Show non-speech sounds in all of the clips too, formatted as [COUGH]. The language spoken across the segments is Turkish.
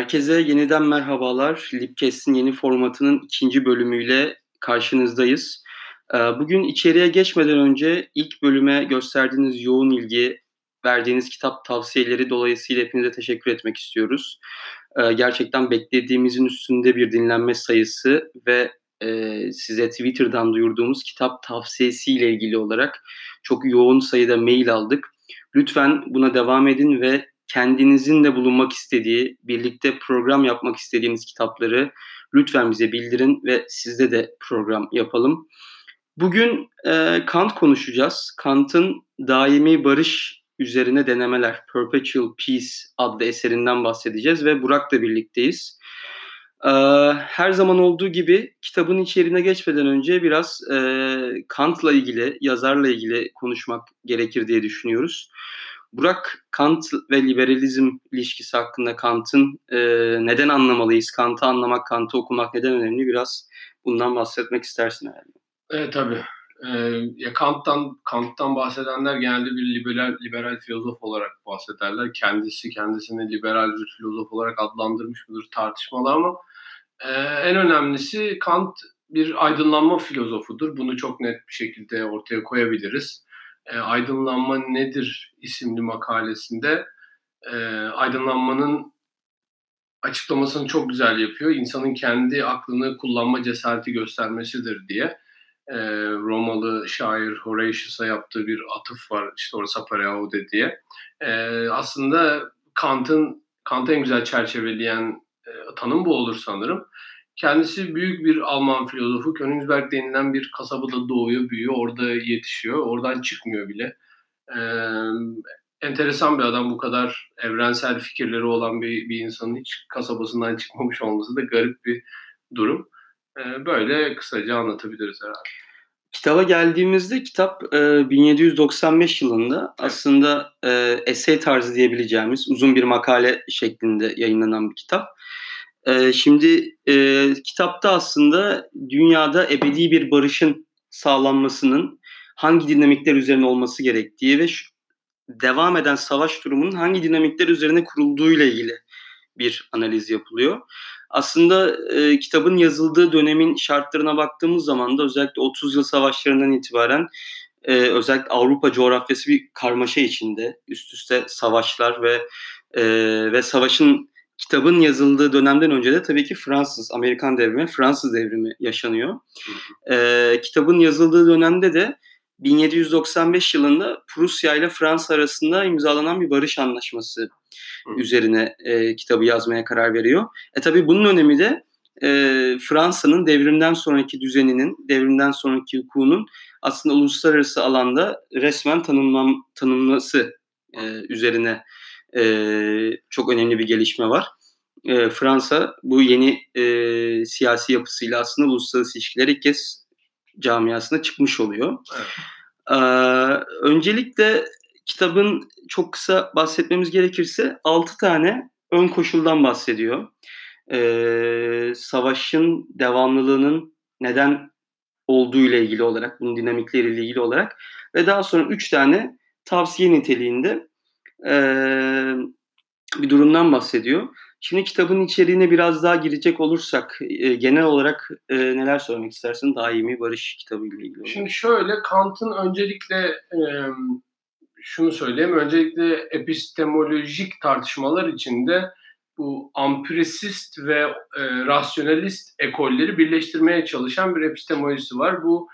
Herkese yeniden merhabalar. Lipcast'in yeni formatının ikinci bölümüyle karşınızdayız. Ee, bugün içeriye geçmeden önce ilk bölüme gösterdiğiniz yoğun ilgi, verdiğiniz kitap tavsiyeleri dolayısıyla hepinize teşekkür etmek istiyoruz. Ee, gerçekten beklediğimizin üstünde bir dinlenme sayısı ve e, size Twitter'dan duyurduğumuz kitap tavsiyesiyle ilgili olarak çok yoğun sayıda mail aldık. Lütfen buna devam edin ve kendinizin de bulunmak istediği, birlikte program yapmak istediğiniz kitapları lütfen bize bildirin ve sizde de program yapalım. Bugün e, Kant konuşacağız. Kant'ın Daimi Barış üzerine denemeler, Perpetual Peace adlı eserinden bahsedeceğiz ve Burak'la birlikteyiz. E, her zaman olduğu gibi kitabın içeriğine geçmeden önce biraz e, Kant'la ilgili, yazarla ilgili konuşmak gerekir diye düşünüyoruz. Burak, Kant ve liberalizm ilişkisi hakkında Kant'ın e, neden anlamalıyız, Kant'ı anlamak, Kant'ı okumak neden önemli biraz bundan bahsetmek istersin herhalde. Evet tabii. Ee, ya Kant'tan Kant'tan bahsedenler genelde bir liberal liberal filozof olarak bahsederler. Kendisi kendisini liberal bir filozof olarak adlandırmış mıdır tartışmalı ama e, en önemlisi Kant bir aydınlanma filozofudur. Bunu çok net bir şekilde ortaya koyabiliriz e, Aydınlanma Nedir isimli makalesinde e, aydınlanmanın açıklamasını çok güzel yapıyor. İnsanın kendi aklını kullanma cesareti göstermesidir diye. E, Romalı şair Horatius'a yaptığı bir atıf var. İşte orası Sapareaude diye. E, aslında Kant'ın Kant'ı en güzel çerçeveleyen e, tanım bu olur sanırım. Kendisi büyük bir Alman filozofu. Königsberg denilen bir kasabada doğuyor, büyüyor, orada yetişiyor. Oradan çıkmıyor bile. Ee, enteresan bir adam. Bu kadar evrensel fikirleri olan bir, bir insanın hiç kasabasından çıkmamış olması da garip bir durum. Ee, böyle kısaca anlatabiliriz herhalde. Kitaba geldiğimizde kitap e, 1795 yılında evet. aslında e, essay tarzı diyebileceğimiz uzun bir makale şeklinde yayınlanan bir kitap. Ee, şimdi e, kitapta aslında dünyada ebedi bir barışın sağlanmasının hangi dinamikler üzerine olması gerektiği ve şu, devam eden savaş durumunun hangi dinamikler üzerine kurulduğuyla ilgili bir analiz yapılıyor. Aslında e, kitabın yazıldığı dönemin şartlarına baktığımız zaman da özellikle 30 yıl savaşlarından itibaren e, özellikle Avrupa coğrafyası bir karmaşa içinde. Üst üste savaşlar ve e, ve savaşın kitabın yazıldığı dönemden önce de tabii ki Fransız, Amerikan devrimi, Fransız devrimi yaşanıyor. Ee, kitabın yazıldığı dönemde de 1795 yılında Prusya ile Fransa arasında imzalanan bir barış anlaşması Hı. üzerine e, kitabı yazmaya karar veriyor. E tabii bunun önemi de e, Fransa'nın devrimden sonraki düzeninin, devrimden sonraki hukukunun aslında uluslararası alanda resmen tanımlam tanımlaması e, üzerine e, çok önemli bir gelişme var. E, Fransa bu yeni e, siyasi yapısıyla aslında uluslararası ilişkiler ilk kez camiasına çıkmış oluyor. Evet. E, öncelikle kitabın çok kısa bahsetmemiz gerekirse 6 tane ön koşuldan bahsediyor. E, savaşın devamlılığının neden olduğu ile ilgili olarak, bunun dinamikleriyle ilgili olarak ve daha sonra 3 tane tavsiye niteliğinde e, bir durumdan bahsediyor. Şimdi kitabın içeriğine biraz daha girecek olursak e, genel olarak e, neler söylemek istersin daimi barış kitabı ile ilgili? Şimdi şöyle Kant'ın öncelikle e, şunu söyleyeyim. Öncelikle epistemolojik tartışmalar içinde bu ampirisist ve e, rasyonalist ekolleri birleştirmeye çalışan bir epistemolojisi var. Bu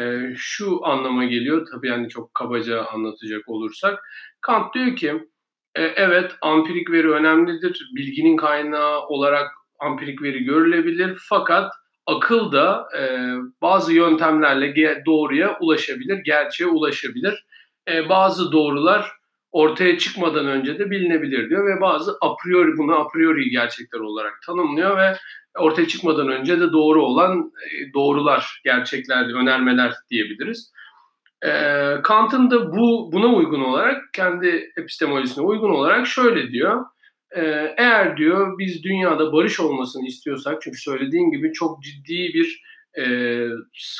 e, şu anlama geliyor. Tabii yani çok kabaca anlatacak olursak. Kant diyor ki e, evet, ampirik veri önemlidir. Bilginin kaynağı olarak ampirik veri görülebilir. Fakat akıl da e, bazı yöntemlerle doğruya ulaşabilir, gerçeğe ulaşabilir. E, bazı doğrular ortaya çıkmadan önce de bilinebilir diyor ve bazı a priori bunu a priori gerçekler olarak tanımlıyor ve ortaya çıkmadan önce de doğru olan e, doğrular, gerçekler, önermeler diyebiliriz. E, Kant'ın da bu buna uygun olarak kendi epistemolojisine uygun olarak şöyle diyor. E, eğer diyor biz dünyada barış olmasını istiyorsak çünkü söylediğim gibi çok ciddi bir e,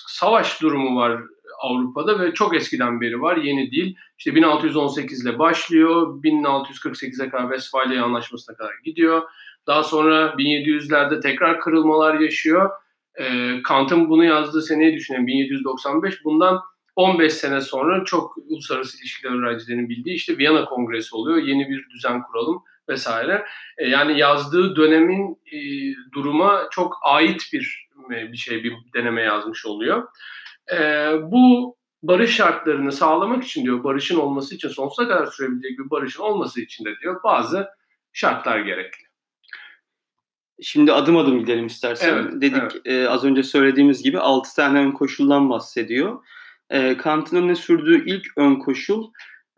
savaş durumu var Avrupa'da ve çok eskiden beri var. Yeni değil. İşte 1618 ile başlıyor. 1648'e kadar Westfalia Anlaşması'na kadar gidiyor. Daha sonra 1700'lerde tekrar kırılmalar yaşıyor. E, Kant'ın bunu yazdığı seneyi düşünün 1795. Bundan 15 sene sonra çok uluslararası ilişkiler öğrencilerinin bildiği işte Viyana Kongresi oluyor. Yeni bir düzen kuralım vesaire. E, yani yazdığı dönemin e, duruma çok ait bir bir şey, bir deneme yazmış oluyor. E, bu barış şartlarını sağlamak için diyor, barışın olması için, sonsuza kadar sürebilecek bir barışın olması için de diyor bazı şartlar gerekli. Şimdi adım adım gidelim istersen. Evet, Dedik evet. E, az önce söylediğimiz gibi 6 tane ön koşuldan bahsediyor. E, Kant'ın öne sürdüğü ilk ön koşul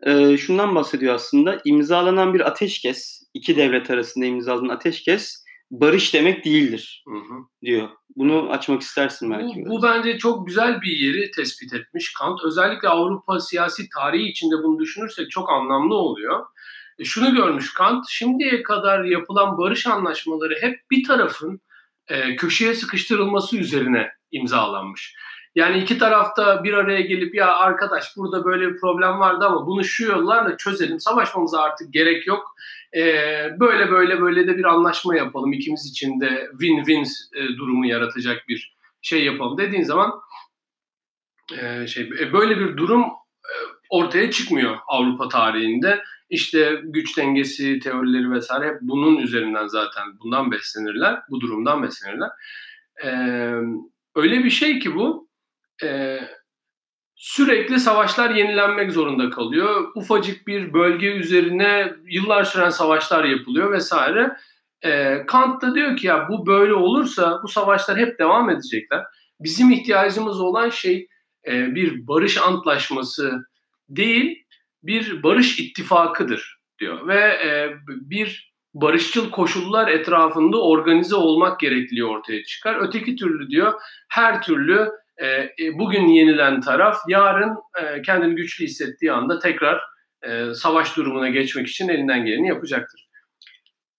e, şundan bahsediyor aslında. İmzalanan bir ateşkes, iki devlet arasında imzalanan ateşkes barış demek değildir hı hı. diyor. Bunu açmak istersin belki. Bu, bu bence çok güzel bir yeri tespit etmiş Kant. Özellikle Avrupa siyasi tarihi içinde bunu düşünürsek çok anlamlı oluyor. E şunu görmüş Kant, şimdiye kadar yapılan barış anlaşmaları hep bir tarafın e, köşeye sıkıştırılması üzerine imzalanmış. Yani iki tarafta bir araya gelip ya arkadaş burada böyle bir problem vardı ama bunu şu yollarla çözelim. Savaşmamıza artık gerek yok. Ee, böyle böyle böyle de bir anlaşma yapalım. İkimiz için de win-win e, durumu yaratacak bir şey yapalım dediğin zaman e, şey e, böyle bir durum e, ortaya çıkmıyor Avrupa tarihinde. İşte güç dengesi teorileri vesaire hep bunun üzerinden zaten bundan beslenirler. Bu durumdan beslenirler. Ee, öyle bir şey ki bu e, sürekli savaşlar yenilenmek zorunda kalıyor. Ufacık bir bölge üzerine yıllar süren savaşlar yapılıyor vesaire. E, Kant da diyor ki ya bu böyle olursa bu savaşlar hep devam edecekler. Bizim ihtiyacımız olan şey e, bir barış antlaşması değil, bir barış ittifakıdır diyor. Ve e, bir barışçıl koşullar etrafında organize olmak gerekliliği ortaya çıkar. Öteki türlü diyor her türlü e, e, bugün yenilen taraf yarın e, kendini güçlü hissettiği anda tekrar e, savaş durumuna geçmek için elinden geleni yapacaktır.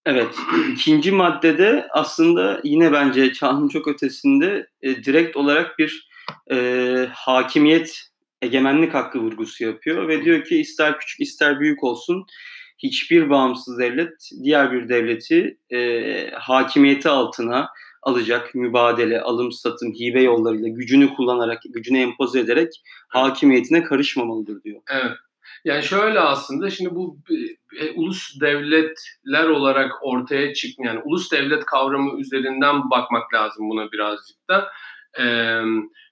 Evet, ikinci maddede aslında yine bence çağın çok ötesinde e, direkt olarak bir e, hakimiyet, egemenlik hakkı vurgusu yapıyor ve diyor ki ister küçük ister büyük olsun hiçbir bağımsız devlet diğer bir devleti e, hakimiyeti altına alacak mübadele, alım satım, hibe yollarıyla gücünü kullanarak, gücünü empoze ederek hakimiyetine karışmamalıdır diyor. Evet. Yani şöyle aslında şimdi bu e, ulus devletler olarak ortaya çıkmayan, yani ulus devlet kavramı üzerinden bakmak lazım buna birazcık da. Ee,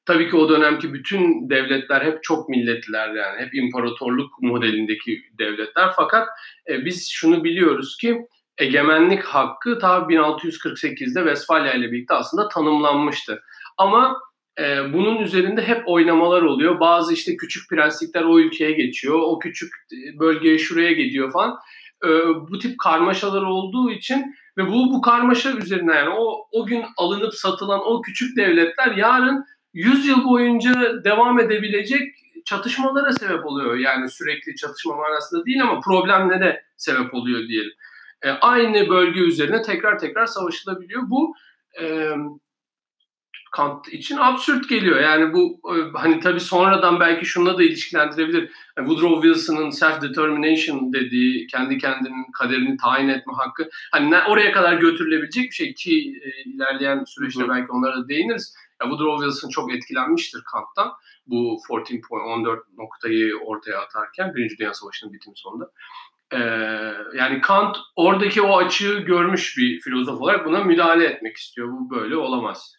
tabii ki o dönemki bütün devletler hep çok milletliler yani hep imparatorluk modelindeki devletler fakat e, biz şunu biliyoruz ki egemenlik hakkı ta 1648'de Westfalia ile birlikte aslında tanımlanmıştı. Ama e, bunun üzerinde hep oynamalar oluyor. Bazı işte küçük prenslikler o ülkeye geçiyor. O küçük bölgeye şuraya gidiyor falan. E, bu tip karmaşalar olduğu için ve bu bu karmaşa üzerine yani o o gün alınıp satılan o küçük devletler yarın 100 yıl boyunca devam edebilecek çatışmalara sebep oluyor. Yani sürekli çatışma manasında değil ama problemlere sebep oluyor diyelim e, aynı bölge üzerine tekrar tekrar savaşılabiliyor. Bu e, Kant için absürt geliyor. Yani bu e, hani tabii sonradan belki şununla da ilişkilendirebilir. Yani Woodrow Wilson'ın self-determination dediği kendi kendinin kaderini tayin etme hakkı. Hani oraya kadar götürülebilecek bir şey ki e, ilerleyen süreçte belki onlara da değiniriz. Yani Woodrow Wilson çok etkilenmiştir Kant'tan. Bu 14.14 noktayı ortaya atarken Birinci Dünya Savaşı'nın bitimi sonunda. Ee, yani Kant oradaki o açığı görmüş bir filozof olarak buna müdahale etmek istiyor. Bu böyle olamaz.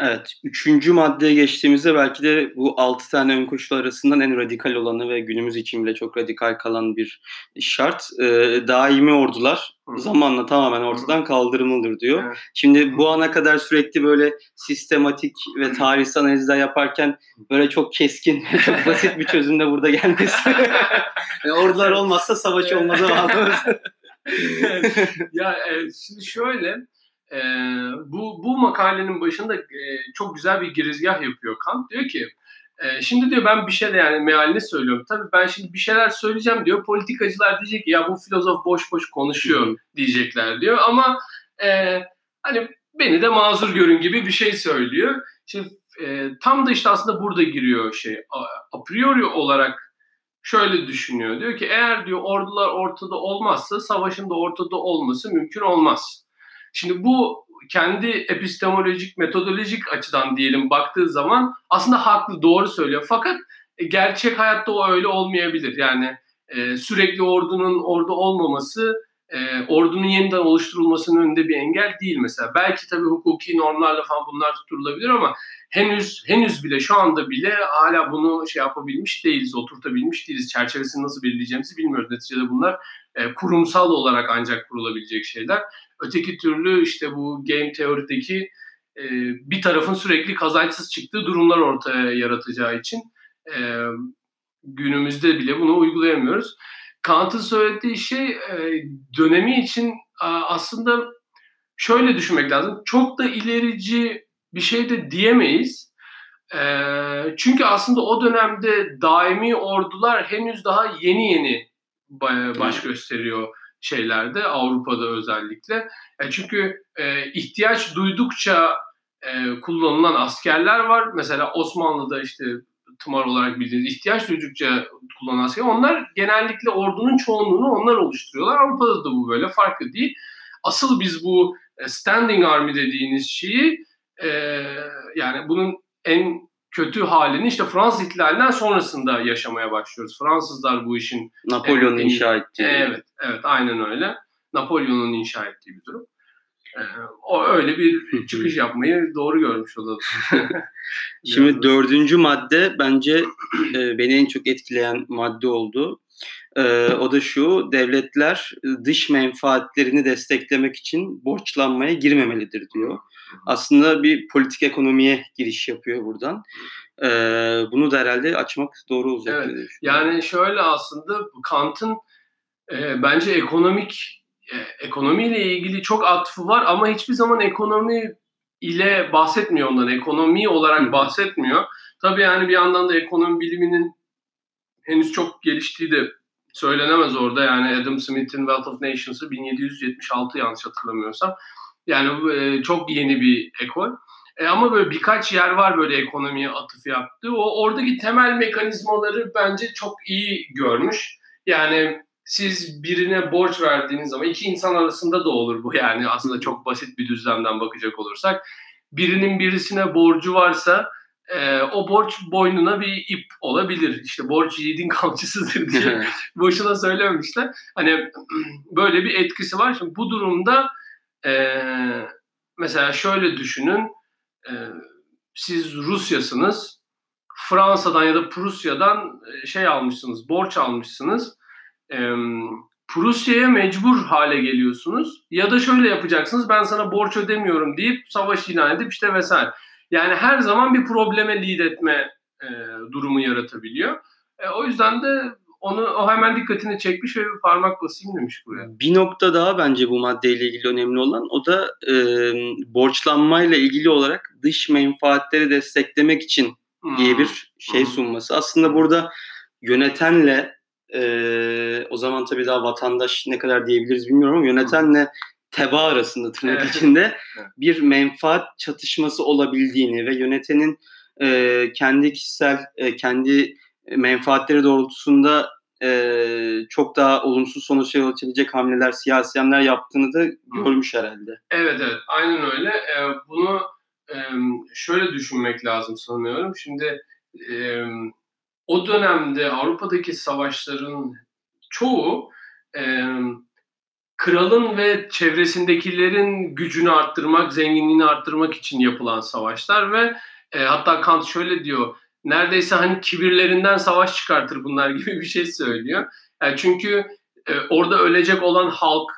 Evet. Üçüncü maddeye geçtiğimizde belki de bu altı tane ön koşul arasından en radikal olanı ve günümüz için bile çok radikal kalan bir şart. E, daimi ordular Hı. zamanla tamamen ortadan kaldırılmalıdır diyor. Evet. Şimdi bu ana kadar sürekli böyle sistematik ve tarihsel analizler yaparken böyle çok keskin, çok basit bir çözümde burada gelmesi. yani [LAUGHS] ordular olmazsa savaş olmaz ama. [LAUGHS] [LAUGHS] ya e, şimdi şöyle e, bu bu makalenin başında e, çok güzel bir girizgah yapıyor Kant. Diyor ki e, şimdi diyor ben bir şey de yani mealini söylüyorum. Tabii ben şimdi bir şeyler söyleyeceğim diyor. Politikacılar diyecek ki ya bu filozof boş boş konuşuyor diyecekler diyor. Ama e, hani beni de mazur görün gibi bir şey söylüyor. Şimdi e, tam da işte aslında burada giriyor şey. A, a priori olarak şöyle düşünüyor. Diyor ki eğer diyor ordular ortada olmazsa savaşın da ortada olması mümkün olmaz. Şimdi bu kendi epistemolojik, metodolojik açıdan diyelim baktığı zaman aslında haklı, doğru söylüyor. Fakat e, gerçek hayatta o öyle olmayabilir. Yani e, sürekli ordunun orada olmaması e, ordunun yeniden oluşturulmasının önünde bir engel değil mesela. Belki tabii hukuki normlarla falan bunlar tutturulabilir ama henüz henüz bile şu anda bile hala bunu şey yapabilmiş değiliz, oturtabilmiş değiliz. Çerçevesini nasıl belirleyeceğimizi bilmiyoruz. Neticede bunlar e, kurumsal olarak ancak kurulabilecek şeyler. Öteki türlü işte bu game teorideki e, bir tarafın sürekli kazançsız çıktığı durumlar ortaya yaratacağı için e, günümüzde bile bunu uygulayamıyoruz. Kant'ın söylediği şey e, dönemi için aslında şöyle düşünmek lazım. Çok da ilerici bir şey de diyemeyiz. E, çünkü aslında o dönemde daimi ordular henüz daha yeni yeni baş gösteriyor şeylerde Avrupa'da özellikle. çünkü e, ihtiyaç duydukça kullanılan askerler var. Mesela Osmanlı'da işte tımar olarak bildiğiniz ihtiyaç duydukça kullanan asker. Onlar genellikle ordunun çoğunluğunu onlar oluşturuyorlar. Avrupa'da da bu böyle farklı değil. Asıl biz bu e, standing army dediğiniz şeyi e, yani bunun en kötü halini işte Fransız ihtilalinden sonrasında yaşamaya başlıyoruz. Fransızlar bu işin Napolyon'un inşa ettiği. Evet, evet aynen öyle. Napolyon'un inşa ettiği bir durum. Ee, o öyle bir [LAUGHS] çıkış yapmayı doğru görmüş olalım. [LAUGHS] Şimdi dördüncü madde bence e, beni en çok etkileyen madde oldu. E, o da şu, devletler dış menfaatlerini desteklemek için borçlanmaya girmemelidir diyor. Aslında bir politik ekonomiye giriş yapıyor buradan. E, bunu da herhalde açmak doğru olacak. Evet, yani şöyle aslında Kant'ın e, bence ekonomik e, ekonomiyle ilgili çok atfı var ama hiçbir zaman ekonomi ile bahsetmiyor ondan. Ekonomi olarak bahsetmiyor. Tabii yani bir yandan da ekonomi biliminin henüz çok geliştiği de söylenemez orada. Yani Adam Smith'in Wealth of Nations'ı 1776 yanlış hatırlamıyorsam. Yani e, çok yeni bir ekol. E, ama böyle birkaç yer var böyle ekonomiye atıf yaptığı. O oradaki temel mekanizmaları bence çok iyi görmüş. Yani siz birine borç verdiğiniz zaman iki insan arasında da olur bu yani aslında çok basit bir düzlemden bakacak olursak. Birinin birisine borcu varsa e, o borç boynuna bir ip olabilir. İşte borç yiğidin [LAUGHS] kamçısıdır diye boşuna söylememişler. Hani [CLEARS THROAT] böyle bir etkisi var. Şimdi bu durumda e, mesela şöyle düşünün. E, siz Rusyasınız. Fransa'dan ya da Prusya'dan e, şey almışsınız, borç almışsınız e, Prusya'ya mecbur hale geliyorsunuz. Ya da şöyle yapacaksınız ben sana borç ödemiyorum deyip savaş ilan edip işte vesaire. Yani her zaman bir probleme lead etme e, durumu yaratabiliyor. E, o yüzden de onu o hemen dikkatini çekmiş ve bir parmak basayım demiş buraya. Bir nokta daha bence bu maddeyle ilgili önemli olan o da e, borçlanmayla ilgili olarak dış menfaatleri desteklemek için diye hmm. bir şey sunması. Aslında burada yönetenle e, o zaman tabii daha vatandaş ne kadar diyebiliriz bilmiyorum ama yönetenle teba arasında tırnak evet. içinde bir menfaat çatışması olabildiğini ve yönetenin e, kendi kişisel e, kendi menfaatleri doğrultusunda e, çok daha olumsuz sonuçlar yol açabilecek hamleler, siyasi hamleler yaptığını da görmüş herhalde. Evet evet aynen öyle. E, bunu e, şöyle düşünmek lazım sanıyorum. Şimdi e, o dönemde Avrupa'daki savaşların çoğu e, kralın ve çevresindekilerin gücünü arttırmak, zenginliğini arttırmak için yapılan savaşlar ve e, hatta Kant şöyle diyor, neredeyse hani kibirlerinden savaş çıkartır bunlar [LAUGHS] gibi bir şey söylüyor. Yani çünkü e, orada ölecek olan halk,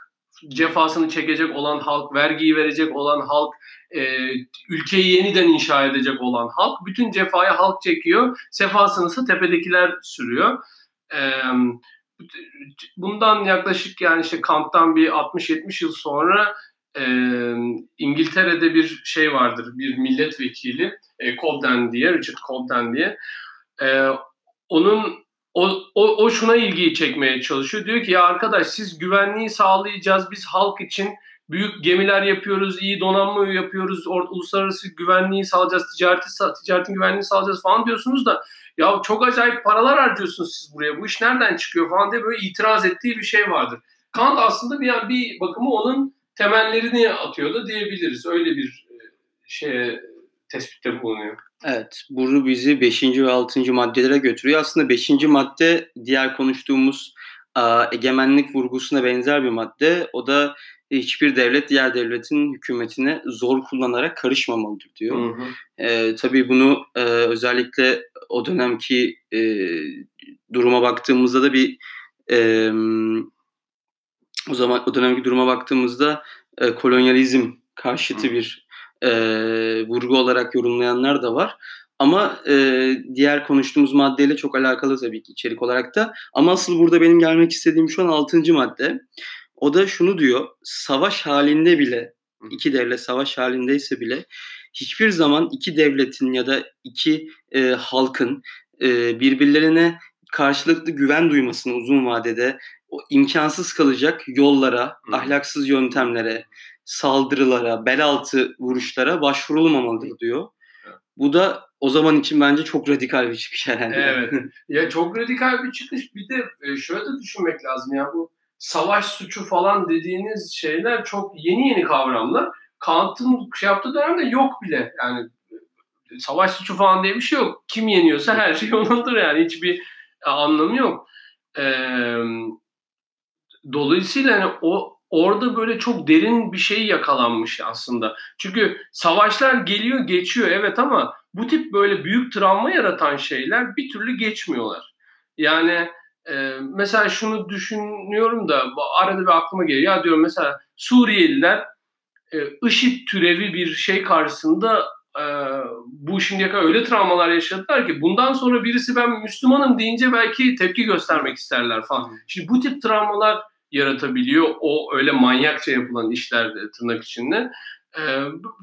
cefasını çekecek olan halk, vergiyi verecek olan halk, e, ülkeyi yeniden inşa edecek olan halk bütün cefayı halk çekiyor. Sefasını ise tepedekiler sürüyor. E, bundan yaklaşık yani işte Kant'tan bir 60-70 yıl sonra e, İngiltere'de bir şey vardır. Bir milletvekili e, Cobden diye, Richard Cobden diye. E, onun o, o, o şuna ilgiyi çekmeye çalışıyor. Diyor ki ya arkadaş siz güvenliği sağlayacağız. Biz halk için büyük gemiler yapıyoruz, iyi donanma yapıyoruz, uluslararası güvenliği sağlayacağız, ticareti, ticaretin güvenliğini sağlayacağız falan diyorsunuz da ya çok acayip paralar harcıyorsunuz siz buraya. Bu iş nereden çıkıyor falan diye böyle itiraz ettiği bir şey vardır. Kant aslında bir, bir bakımı onun temellerini atıyor da diyebiliriz. Öyle bir e, şeye tespitte bulunuyor. Evet, bu bizi 5. ve 6. maddelere götürüyor. Aslında 5. madde diğer konuştuğumuz egemenlik vurgusuna benzer bir madde. O da hiçbir devlet diğer devletin hükümetine zor kullanarak karışmamalıdır diyor. Hı hı. E, tabii bunu e, özellikle o dönemki e, duruma baktığımızda da bir e, o zaman o dönemki duruma baktığımızda e, kolonyalizm karşıtı bir e, vurgu olarak yorumlayanlar da var. Ama e, diğer konuştuğumuz maddeyle çok alakalı tabii ki içerik olarak da. Ama asıl burada benim gelmek istediğim şu an 6. madde. O da şunu diyor. Savaş halinde bile, iki devlet savaş halindeyse bile hiçbir zaman iki devletin ya da iki e, halkın e, birbirlerine karşılıklı güven duymasını uzun vadede imkansız kalacak yollara, Hı. ahlaksız yöntemlere, saldırılara, bel altı vuruşlara başvurulmamalıdır diyor. Bu da o zaman için bence çok radikal bir çıkış yani. Evet. [LAUGHS] ya çok radikal bir çıkış. Bir de e, şöyle de düşünmek lazım ya bu savaş suçu falan dediğiniz şeyler çok yeni yeni kavramlar. Kant'ın şey yaptığı dönemde yok bile. Yani e, savaş suçu falan diye bir şey yok. Kim yeniyorsa her şey [LAUGHS] onundur yani. Hiçbir e, anlamı yok. Ee, dolayısıyla hani o orada böyle çok derin bir şey yakalanmış aslında. Çünkü savaşlar geliyor geçiyor evet ama bu tip böyle büyük travma yaratan şeyler bir türlü geçmiyorlar. Yani e, mesela şunu düşünüyorum da arada bir aklıma geliyor. Ya diyorum mesela Suriyeliler e, IŞİD türevi bir şey karşısında e, bu şimdiye kadar öyle travmalar yaşadılar ki bundan sonra birisi ben Müslümanım deyince belki tepki göstermek isterler falan. Şimdi bu tip travmalar yaratabiliyor. O öyle manyakça yapılan işlerde tırnak içinde. E,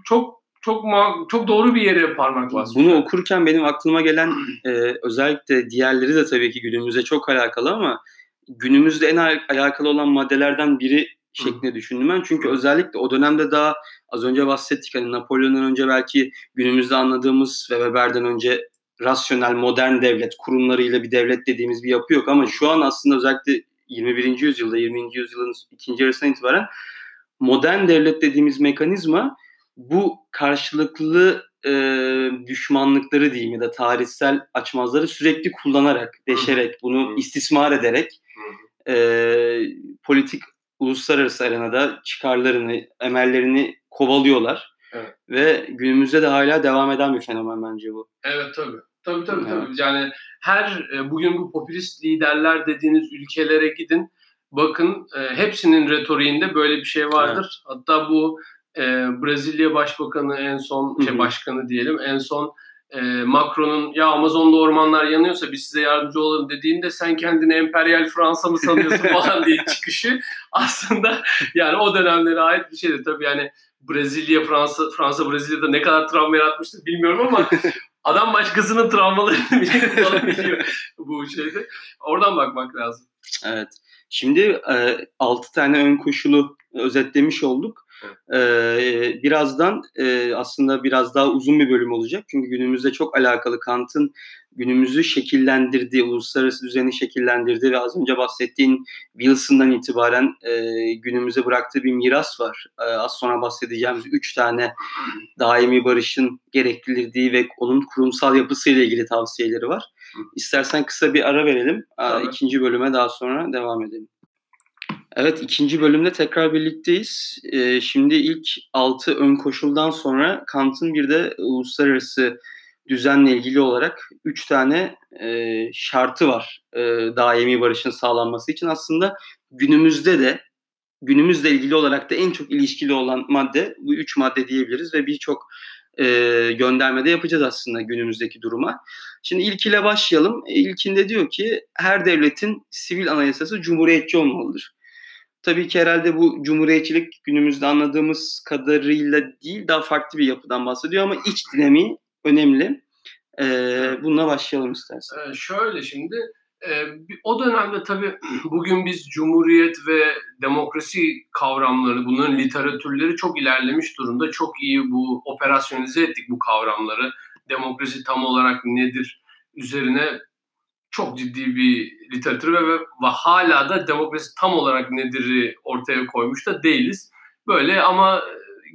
çok çok çok doğru bir yere parmak basmış. Bunu okurken benim aklıma gelen e, özellikle diğerleri de tabii ki günümüze çok alakalı ama günümüzde en alakalı olan maddelerden biri şeklinde düşündüm ben. Çünkü özellikle o dönemde daha az önce bahsettik hani Napolyon'dan önce belki günümüzde anladığımız ve Weber'den önce rasyonel modern devlet kurumlarıyla bir devlet dediğimiz bir yapı yok ama şu an aslında özellikle 21. yüzyılda 20. yüzyılın ikinci yarısından itibaren modern devlet dediğimiz mekanizma bu karşılıklı e, düşmanlıkları diyeyim ya da tarihsel açmazları sürekli kullanarak, deşerek, bunu istismar ederek e, politik uluslararası arenada çıkarlarını, emellerini kovalıyorlar. Evet. Ve günümüzde de hala devam eden bir fenomen bence bu. Evet tabii. Tabii tabii evet. tabii. Yani her e, bugün bu popülist liderler dediğiniz ülkelere gidin. Bakın e, hepsinin retoriğinde böyle bir şey vardır. Evet. Hatta bu e, Brezilya Başbakanı en son, şey başkanı diyelim en son e, Macron'un ya Amazon'da ormanlar yanıyorsa biz size yardımcı olalım dediğinde sen kendini emperyal Fransa mı sanıyorsun [LAUGHS] falan diye çıkışı aslında yani o dönemlere ait bir şeydi. Tabii yani Brezilya, Fransa, Fransa Brezilya'da ne kadar travma yaratmıştır bilmiyorum ama [LAUGHS] adam başkasının travmalarını bile kullanabiliyor bu şeyde. Oradan bakmak lazım. Evet. Şimdi e, 6 tane ön koşulu özetlemiş olduk. Ee, birazdan e, aslında biraz daha uzun bir bölüm olacak. Çünkü günümüzde çok alakalı Kant'ın günümüzü şekillendirdiği, uluslararası düzeni şekillendirdiği ve az önce bahsettiğin Wilson'dan itibaren e, günümüze bıraktığı bir miras var. E, az sonra bahsedeceğimiz üç tane daimi barışın gerektirdiği ve onun kurumsal yapısıyla ilgili tavsiyeleri var. İstersen kısa bir ara verelim. Tabii. İkinci bölüme daha sonra devam edelim. Evet ikinci bölümde tekrar birlikteyiz. Ee, şimdi ilk altı ön koşuldan sonra Kant'ın bir de uluslararası düzenle ilgili olarak üç tane e, şartı var e, daimi barışın sağlanması için. Aslında günümüzde de günümüzle ilgili olarak da en çok ilişkili olan madde bu üç madde diyebiliriz ve birçok e, göndermede yapacağız aslında günümüzdeki duruma. Şimdi ilkiyle başlayalım. İlkinde diyor ki her devletin sivil anayasası cumhuriyetçi olmalıdır. Tabii ki herhalde bu cumhuriyetçilik günümüzde anladığımız kadarıyla değil daha farklı bir yapıdan bahsediyor ama iç dinamiği önemli. Ee, bununla başlayalım istersen. Ee, şöyle şimdi e, o dönemde tabii [CLEARS THROAT] bugün biz cumhuriyet ve demokrasi kavramları, bunların literatürleri çok ilerlemiş durumda. Çok iyi bu operasyonize ettik bu kavramları. Demokrasi tam olarak nedir üzerine çok ciddi bir literatür ve, ve hala da demokrasi tam olarak nedir ortaya koymuş da değiliz. böyle ama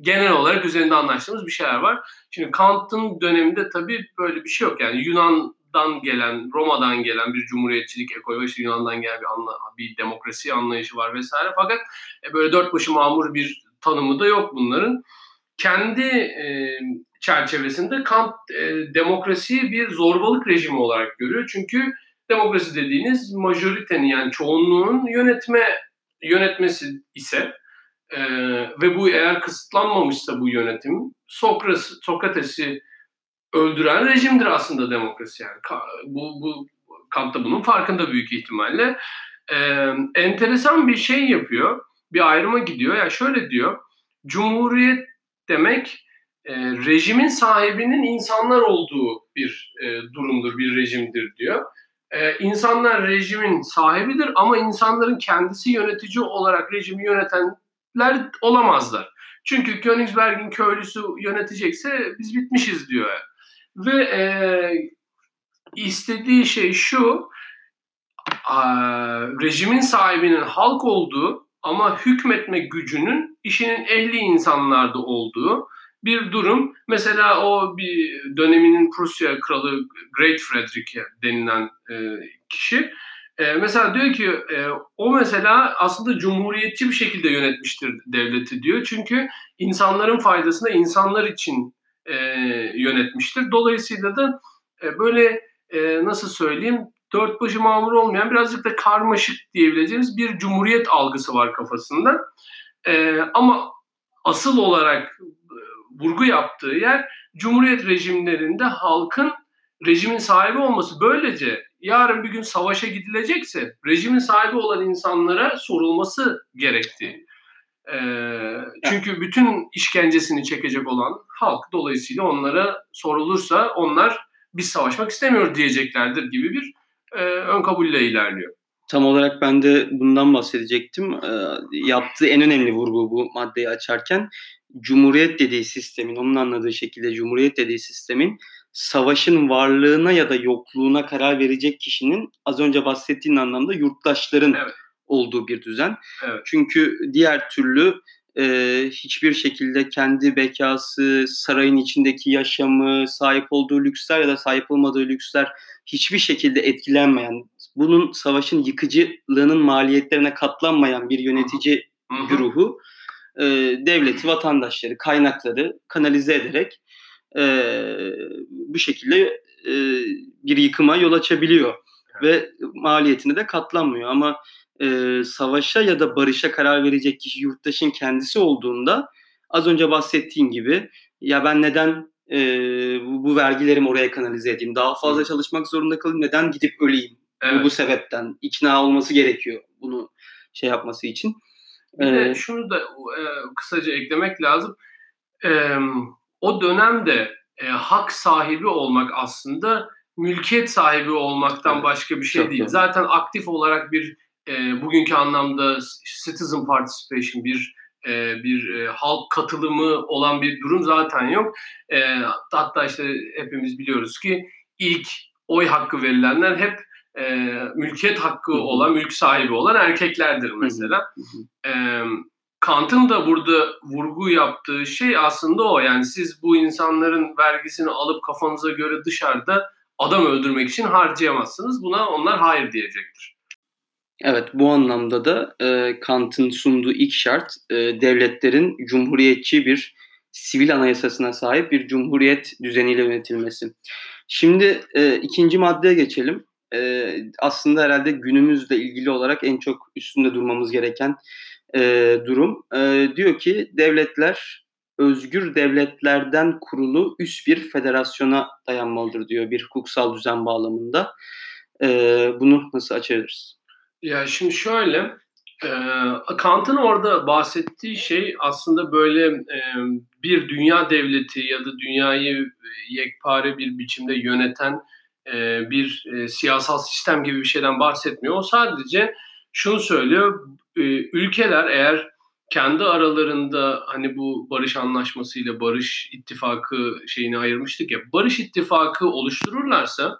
genel olarak üzerinde anlaştığımız bir şeyler var. Şimdi Kant'ın döneminde tabii böyle bir şey yok. Yani Yunan'dan gelen, Roma'dan gelen bir cumhuriyetçilik ekolü, işte Yunan'dan gelen bir, anla, bir demokrasi anlayışı var vesaire. Fakat e, böyle dört başı mamur bir tanımı da yok bunların. Kendi e, çerçevesinde Kant e, demokrasiyi bir zorbalık rejimi olarak görüyor. Çünkü demokrasi dediğiniz majoritenin yani çoğunluğun yönetme yönetmesi ise e, ve bu eğer kısıtlanmamışsa bu yönetim Sokrates, Sokrates'i öldüren rejimdir aslında demokrasi yani. Bu, bu Kant da bunun farkında büyük ihtimalle. E, enteresan bir şey yapıyor. Bir ayrıma gidiyor. Yani şöyle diyor. Cumhuriyet demek e, rejimin sahibinin insanlar olduğu bir e, durumdur, bir rejimdir diyor. E, insanlar rejimin sahibidir ama insanların kendisi yönetici olarak rejimi yönetenler olamazlar. Çünkü Königsberg'in köylüsü yönetecekse biz bitmişiz diyor. Ve e, istediği şey şu, a, rejimin sahibinin halk olduğu ama hükmetme gücünün işinin ehli insanlarda olduğu bir durum. Mesela o bir döneminin Prusya kralı Great Frederick denilen e, kişi e, mesela diyor ki e, o mesela aslında cumhuriyetçi bir şekilde yönetmiştir devleti diyor. Çünkü insanların faydasına insanlar için e, yönetmiştir. Dolayısıyla da e, böyle e, nasıl söyleyeyim dört başı mamur olmayan birazcık da karmaşık diyebileceğimiz bir cumhuriyet algısı var kafasında. E, ama asıl olarak vurgu yaptığı yer Cumhuriyet rejimlerinde halkın rejimin sahibi olması. Böylece yarın bir gün savaşa gidilecekse rejimin sahibi olan insanlara sorulması gerektiği. E, çünkü bütün işkencesini çekecek olan halk dolayısıyla onlara sorulursa onlar biz savaşmak istemiyor diyeceklerdir gibi bir e, ön kabulle ilerliyor. Tam olarak ben de bundan bahsedecektim. E, yaptığı en önemli vurgu bu maddeyi açarken Cumhuriyet dediği sistemin, onun anladığı şekilde Cumhuriyet dediği sistemin savaşın varlığına ya da yokluğuna karar verecek kişinin az önce bahsettiğin anlamda yurttaşların evet. olduğu bir düzen. Evet. Çünkü diğer türlü e, hiçbir şekilde kendi bekası, sarayın içindeki yaşamı, sahip olduğu lüksler ya da sahip olmadığı lüksler hiçbir şekilde etkilenmeyen, bunun savaşın yıkıcılığının maliyetlerine katlanmayan bir yönetici Hı-hı. güruhu e, devleti, vatandaşları, kaynakları kanalize ederek e, bu şekilde e, bir yıkıma yol açabiliyor ve maliyetine de katlanmıyor. Ama e, savaşa ya da barışa karar verecek kişi yurttaşın kendisi olduğunda az önce bahsettiğim gibi ya ben neden e, bu, bu vergilerimi oraya kanalize edeyim, daha fazla çalışmak zorunda kalayım, neden gidip öleyim evet. bu, bu sebepten ikna olması gerekiyor bunu şey yapması için. Bir de şunu da e, kısaca eklemek lazım. E, o dönemde e, hak sahibi olmak aslında mülkiyet sahibi olmaktan evet, başka bir şey değil. Doğru. Zaten aktif olarak bir e, bugünkü anlamda citizen participation bir e, bir e, halk katılımı olan bir durum zaten yok. E, hatta işte hepimiz biliyoruz ki ilk oy hakkı verilenler hep e, mülkiyet hakkı olan, mülk sahibi olan erkeklerdir mesela. E, Kant'ın da burada vurgu yaptığı şey aslında o. Yani siz bu insanların vergisini alıp kafanıza göre dışarıda adam öldürmek için harcayamazsınız. Buna onlar hayır diyecektir. Evet bu anlamda da e, Kant'ın sunduğu ilk şart e, devletlerin cumhuriyetçi bir sivil anayasasına sahip bir cumhuriyet düzeniyle yönetilmesi. Şimdi e, ikinci maddeye geçelim e, aslında herhalde günümüzle ilgili olarak en çok üstünde durmamız gereken e, durum. E, diyor ki devletler özgür devletlerden kurulu üst bir federasyona dayanmalıdır diyor bir hukuksal düzen bağlamında. E, bunu nasıl açarız? Ya şimdi şöyle, e, Kant'ın orada bahsettiği şey aslında böyle e, bir dünya devleti ya da dünyayı yekpare bir biçimde yöneten e, bir e, siyasal sistem gibi bir şeyden bahsetmiyor. O sadece şunu söylüyor. E, ülkeler eğer kendi aralarında hani bu barış anlaşmasıyla barış ittifakı şeyini ayırmıştık ya barış ittifakı oluştururlarsa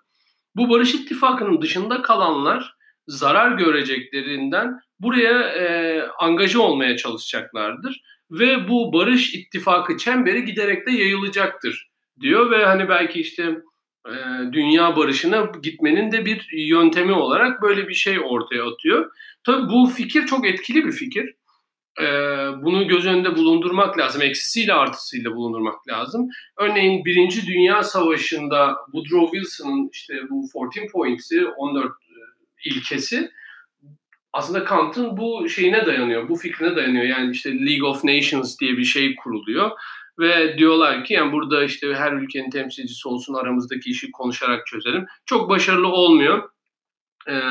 bu barış ittifakının dışında kalanlar zarar göreceklerinden buraya e, angaja olmaya çalışacaklardır ve bu barış ittifakı çemberi giderek de yayılacaktır diyor ve hani belki işte e, dünya barışına gitmenin de bir yöntemi olarak böyle bir şey ortaya atıyor. Tabii bu fikir çok etkili bir fikir. E, bunu göz önünde bulundurmak lazım. Eksisiyle artısıyla bulundurmak lazım. Örneğin Birinci Dünya Savaşı'nda Woodrow Wilson'ın işte bu 14 points'i, 14 e, ilkesi aslında Kant'ın bu şeyine dayanıyor, bu fikrine dayanıyor. Yani işte League of Nations diye bir şey kuruluyor ve diyorlar ki yani burada işte her ülkenin temsilcisi olsun aramızdaki işi konuşarak çözelim. Çok başarılı olmuyor. Ee,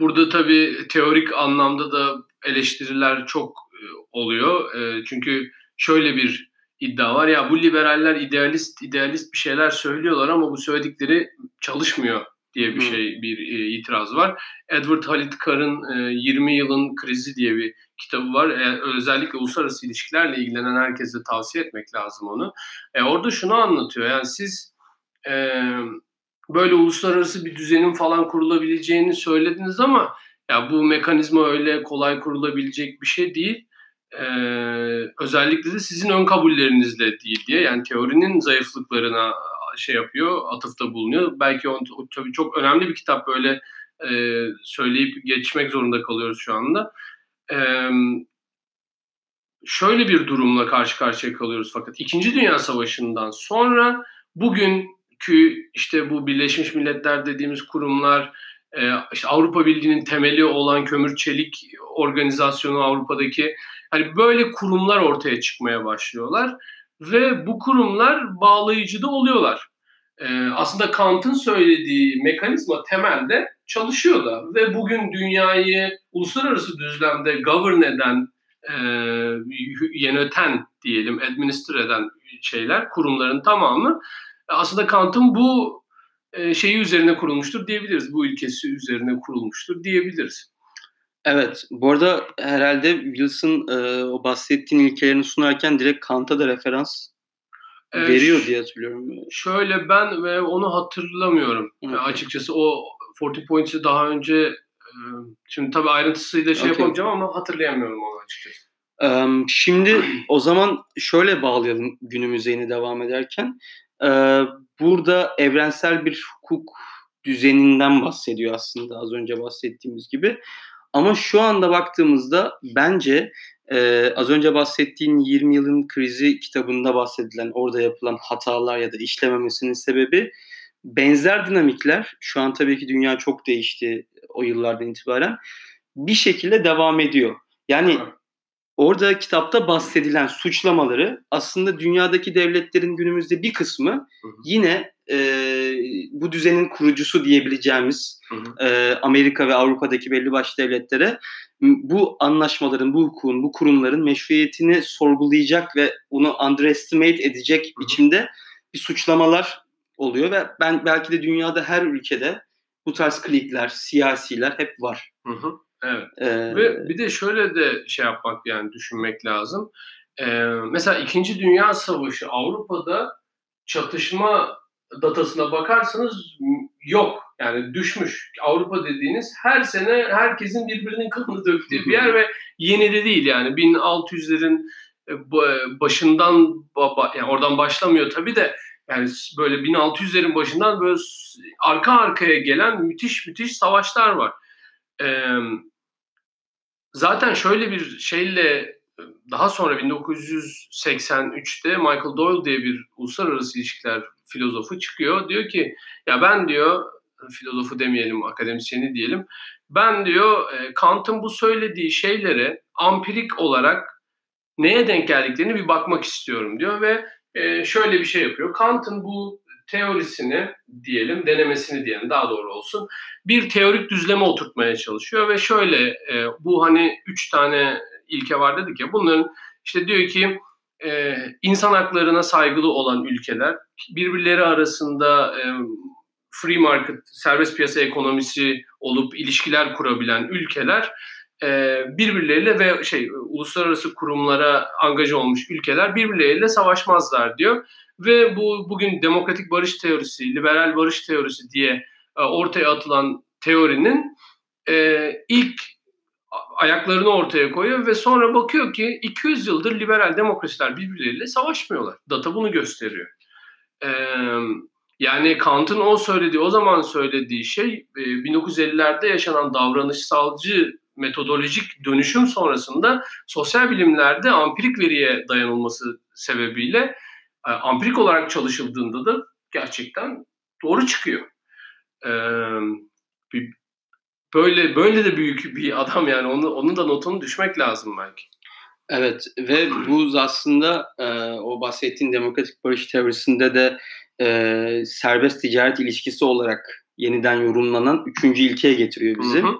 burada tabii teorik anlamda da eleştiriler çok e, oluyor. E, çünkü şöyle bir iddia var ya bu liberaller idealist idealist bir şeyler söylüyorlar ama bu söyledikleri çalışmıyor diye bir şey bir e, itiraz var. Edward Halit Kar'ın e, 20 yılın krizi diye bir kitabı var. E, özellikle uluslararası ilişkilerle ilgilenen herkese tavsiye etmek lazım onu. E, orada şunu anlatıyor. Yani siz e, böyle uluslararası bir düzenin falan kurulabileceğini söylediniz ama ya bu mekanizma öyle kolay kurulabilecek bir şey değil. Ee, özellikle de sizin ön kabullerinizle değil diye yani teorinin zayıflıklarına şey yapıyor, atıfta bulunuyor. Belki o, o tabii çok önemli bir kitap böyle e, söyleyip geçmek zorunda kalıyoruz şu anda. E, şöyle bir durumla karşı karşıya kalıyoruz fakat İkinci Dünya Savaşı'ndan sonra bugünkü işte bu Birleşmiş Milletler dediğimiz kurumlar, e, işte Avrupa Birliği'nin temeli olan kömür çelik organizasyonu Avrupa'daki hani böyle kurumlar ortaya çıkmaya başlıyorlar ve bu kurumlar bağlayıcı da oluyorlar. Ee, aslında Kant'ın söylediği mekanizma temelde çalışıyor da ve bugün dünyayı uluslararası düzlemde govern eden, e, yöneten diyelim, administer eden şeyler, kurumların tamamı aslında Kant'ın bu e, şeyi üzerine kurulmuştur diyebiliriz. Bu ilkesi üzerine kurulmuştur diyebiliriz. Evet, bu arada herhalde Wilson e, o bahsettiğin ilkelerini sunarken direkt Kant'a da referans e, veriyor diye hatırlıyorum. Şöyle ben ve onu hatırlamıyorum. Yani açıkçası o 40 Points'i daha önce şimdi tabii ayrıntısıyla şey okay. yapamayacağım ama hatırlayamıyorum onu açıkçası. Şimdi o zaman şöyle bağlayalım günümüze yine devam ederken. Burada evrensel bir hukuk düzeninden bahsediyor aslında az önce bahsettiğimiz gibi. Ama şu anda baktığımızda bence e, az önce bahsettiğin 20 yılın krizi kitabında bahsedilen orada yapılan hatalar ya da işlememesinin sebebi benzer dinamikler şu an tabii ki dünya çok değişti o yıllardan itibaren bir şekilde devam ediyor. Yani orada kitapta bahsedilen suçlamaları aslında dünyadaki devletlerin günümüzde bir kısmı yine e, bu düzenin kurucusu diyebileceğimiz e, Amerika ve Avrupa'daki belli başlı devletlere bu anlaşmaların, bu hukukun, bu kurumların meşruiyetini sorgulayacak ve onu underestimate edecek biçimde bir suçlamalar oluyor ve ben belki de dünyada her ülkede bu tarz klikler, siyasiler hep var. Hı hı. Evet. Ee, Ve bir de şöyle de şey yapmak yani düşünmek lazım. Ee, mesela İkinci Dünya Savaşı Avrupa'da çatışma datasına bakarsanız yok. Yani düşmüş. Avrupa dediğiniz her sene herkesin birbirinin kanını döktüğü bir yer ve yeni de değil yani 1600'lerin e, başından yani oradan başlamıyor tabii de yani böyle 1600'lerin başından böyle arka arkaya gelen müthiş müthiş savaşlar var. Ee, Zaten şöyle bir şeyle daha sonra 1983'te Michael Doyle diye bir uluslararası ilişkiler filozofu çıkıyor. Diyor ki ya ben diyor filozofu demeyelim akademisyeni diyelim. Ben diyor e, Kant'ın bu söylediği şeylere ampirik olarak neye denk geldiklerini bir bakmak istiyorum diyor ve e, şöyle bir şey yapıyor. Kant'ın bu teorisini diyelim, denemesini diyelim daha doğru olsun. Bir teorik düzleme oturtmaya çalışıyor ve şöyle e, bu hani üç tane ilke var dedik ya bunların işte diyor ki e, insan haklarına saygılı olan ülkeler birbirleri arasında e, free market, serbest piyasa ekonomisi olup ilişkiler kurabilen ülkeler birbirleriyle ve şey uluslararası kurumlara angaja olmuş ülkeler birbirleriyle savaşmazlar diyor ve bu bugün demokratik barış teorisi, liberal barış teorisi diye e, ortaya atılan teorinin e, ilk ayaklarını ortaya koyuyor ve sonra bakıyor ki 200 yıldır liberal demokrasiler birbirleriyle savaşmıyorlar. Data bunu gösteriyor. Ee, yani Kant'ın o söylediği, o zaman söylediği şey 1950'lerde yaşanan davranışsalcı metodolojik dönüşüm sonrasında sosyal bilimlerde ampirik veriye dayanılması sebebiyle ampirik olarak çalışıldığında da gerçekten doğru çıkıyor. Bir, böyle böyle de büyük bir adam yani onu onun da notunu düşmek lazım belki. Evet ve bu aslında e, o bahsettiğin demokratik barış teorisinde de e, serbest ticaret ilişkisi olarak yeniden yorumlanan üçüncü ilkeye getiriyor bizi. Hı hı.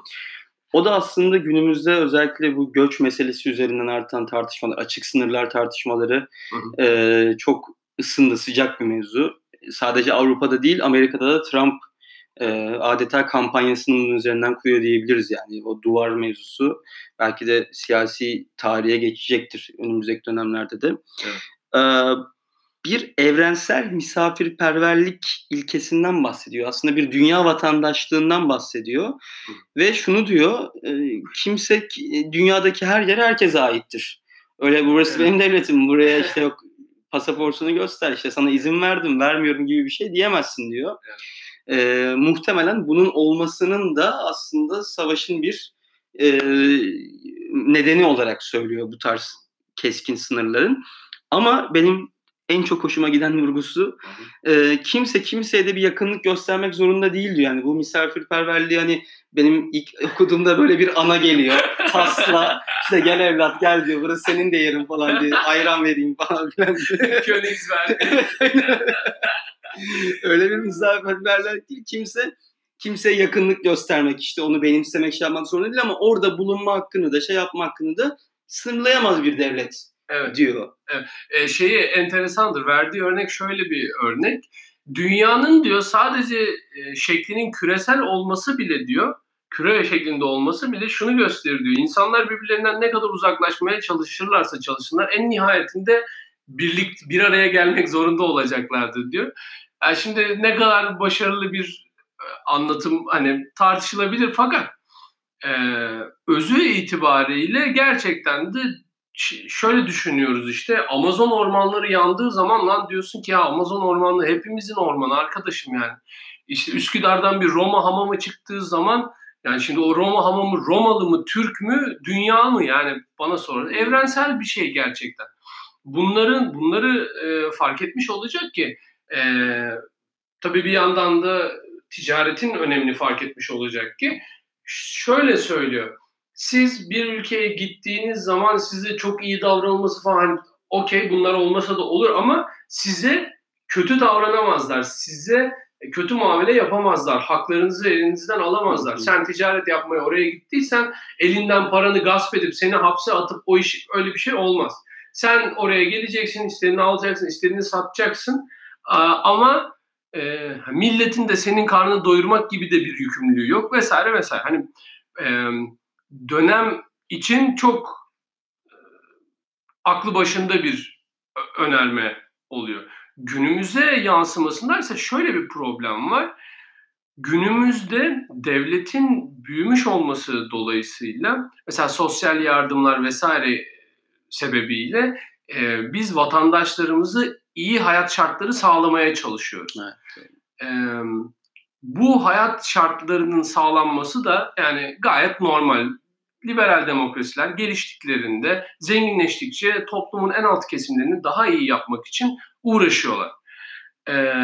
O da aslında günümüzde özellikle bu göç meselesi üzerinden artan tartışmalar, açık sınırlar tartışmaları hı hı. E, çok ısındı, sıcak bir mevzu. Sadece Avrupa'da değil, Amerika'da da Trump e, adeta kampanyasının üzerinden kuruyor diyebiliriz yani. O duvar mevzusu belki de siyasi tarihe geçecektir önümüzdeki dönemlerde de. Evet. E, bir evrensel misafirperverlik ilkesinden bahsediyor. Aslında bir dünya vatandaşlığından bahsediyor. Hı. Ve şunu diyor, e, kimse dünyadaki her yer herkese aittir. Öyle burası benim devletim, buraya işte yok pasaportunu göster, işte sana izin verdim, vermiyorum gibi bir şey diyemezsin diyor. Evet e, muhtemelen bunun olmasının da aslında savaşın bir e, nedeni olarak söylüyor bu tarz keskin sınırların. Ama benim en çok hoşuma giden vurgusu e, kimse kimseye de bir yakınlık göstermek zorunda değil diyor. Yani bu misafirperverliği hani benim ilk okuduğumda böyle bir ana geliyor. Tasla işte gel evlat gel diyor burası senin de yerin falan diye ayran vereyim falan filan. [LAUGHS] Königsberg. [LAUGHS] Öyle bir misafirperverler değil. Kimse kimseye yakınlık göstermek işte onu benimsemek şey yapmak zorunda değil ama orada bulunma hakkını da şey yapma hakkını da sınırlayamaz bir devlet evet. diyor. Evet. E, şeyi enteresandır. Verdiği örnek şöyle bir örnek. Dünyanın diyor sadece e, şeklinin küresel olması bile diyor küre şeklinde olması bile şunu gösteriyor. İnsanlar birbirlerinden ne kadar uzaklaşmaya çalışırlarsa çalışsınlar en nihayetinde birlik bir araya gelmek zorunda olacaklardır diyor. Yani şimdi ne kadar başarılı bir e, anlatım hani tartışılabilir fakat e, özü itibariyle gerçekten de şöyle düşünüyoruz işte Amazon ormanları yandığı zaman lan diyorsun ki ya Amazon ormanları hepimizin ormanı arkadaşım yani. İşte Üsküdar'dan bir Roma hamamı çıktığı zaman yani şimdi o Roma hamamı Romalı mı, Türk mü, dünya mı yani bana sorun. Evrensel bir şey gerçekten. Bunların bunları e, fark etmiş olacak ki e, tabii bir yandan da ticaretin önemini fark etmiş olacak ki şöyle söylüyor. Siz bir ülkeye gittiğiniz zaman size çok iyi davranılması falan okey bunlar olmasa da olur ama size kötü davranamazlar. Size kötü muamele yapamazlar. Haklarınızı elinizden alamazlar. Sen ticaret yapmaya oraya gittiysen elinden paranı gasp edip seni hapse atıp o iş öyle bir şey olmaz. Sen oraya geleceksin, istediğini alacaksın, istediğini satacaksın. Ama e, milletin de senin karnını doyurmak gibi de bir yükümlülüğü yok vesaire vesaire. Hani e, dönem için çok e, aklı başında bir önerme oluyor. Günümüze yansımasında ise şöyle bir problem var. Günümüzde devletin büyümüş olması dolayısıyla mesela sosyal yardımlar vesaire sebebiyle e, biz vatandaşlarımızı iyi hayat şartları sağlamaya çalışıyoruz. Evet. E, bu hayat şartlarının sağlanması da yani gayet normal. Liberal demokrasiler geliştiklerinde, zenginleştikçe toplumun en alt kesimlerini daha iyi yapmak için uğraşıyorlar. E,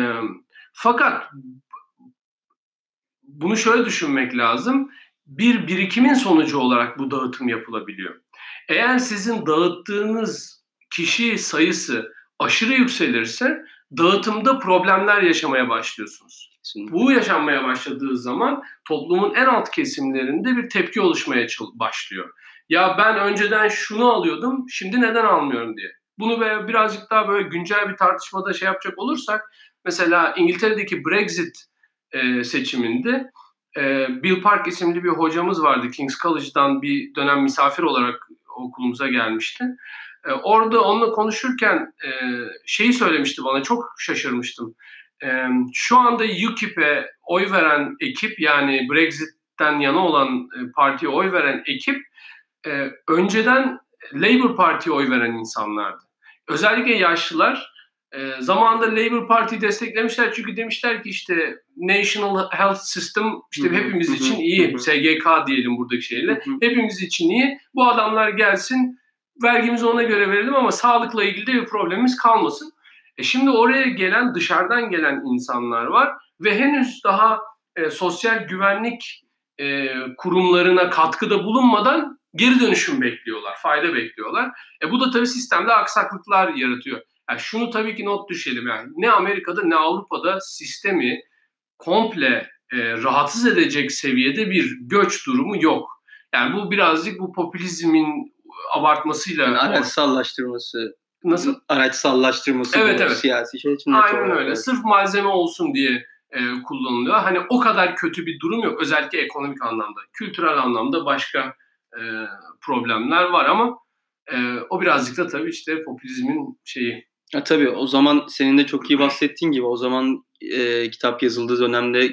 fakat bunu şöyle düşünmek lazım. Bir birikimin sonucu olarak bu dağıtım yapılabiliyor. Eğer sizin dağıttığınız kişi sayısı aşırı yükselirse dağıtımda problemler yaşamaya başlıyorsunuz. Kesinlikle. Bu yaşanmaya başladığı zaman toplumun en alt kesimlerinde bir tepki oluşmaya başlıyor. Ya ben önceden şunu alıyordum, şimdi neden almıyorum diye. Bunu birazcık daha böyle güncel bir tartışmada şey yapacak olursak, mesela İngiltere'deki Brexit e, seçiminde e, Bill Park isimli bir hocamız vardı. King's College'dan bir dönem misafir olarak okulumuza gelmişti. E, orada onunla konuşurken e, şeyi söylemişti bana çok şaşırmıştım. E, şu anda UKIP'e oy veren ekip yani Brexit Brexit'ten yana olan e, partiye oy veren ekip e, önceden Labour Parti'ye oy veren insanlardı. Özellikle yaşlılar e, zamanında Labour Parti desteklemişler çünkü demişler ki işte National Health System işte hı hı, hepimiz hı, için iyi. SGK diyelim buradaki şeyle. Hepimiz için iyi. Bu adamlar gelsin vergimizi ona göre verelim ama sağlıkla ilgili de bir problemimiz kalmasın. E şimdi oraya gelen dışarıdan gelen insanlar var ve henüz daha e, sosyal güvenlik e, kurumlarına katkıda bulunmadan geri dönüşüm bekliyorlar, fayda bekliyorlar. E bu da tabii sistemde aksaklıklar yaratıyor. Yani şunu tabii ki not düşelim yani ne Amerika'da ne Avrupa'da sistemi komple e, rahatsız edecek seviyede bir göç durumu yok. Yani bu birazcık bu popülizmin abartmasıyla... Yani araçsallaştırması. Nasıl? Araçsallaştırması evet, evet. siyasi şey için. Aynen öyle. Sırf malzeme olsun diye e, kullanılıyor. Hani o kadar kötü bir durum yok. Özellikle ekonomik anlamda. Kültürel anlamda başka e, problemler var ama e, o birazcık da tabii işte popülizmin şeyi. Ya tabii o zaman senin de çok iyi bahsettiğin gibi o zaman e, kitap yazıldığı dönemde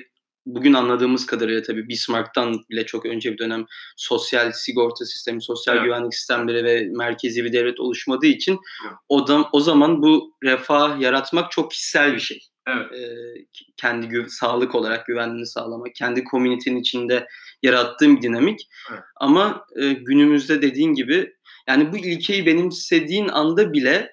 bugün anladığımız kadarıyla tabii Bismarck'tan bile çok önce bir dönem sosyal sigorta sistemi, sosyal evet. güvenlik sistemleri ve merkezi bir devlet oluşmadığı için evet. o, da, o zaman bu refah yaratmak çok kişisel bir şey. Evet. Ee, kendi gü- sağlık olarak güvenliğini sağlamak, kendi komünitenin içinde yarattığım bir dinamik. Evet. Ama e, günümüzde dediğin gibi yani bu ilkeyi benimsediğin anda bile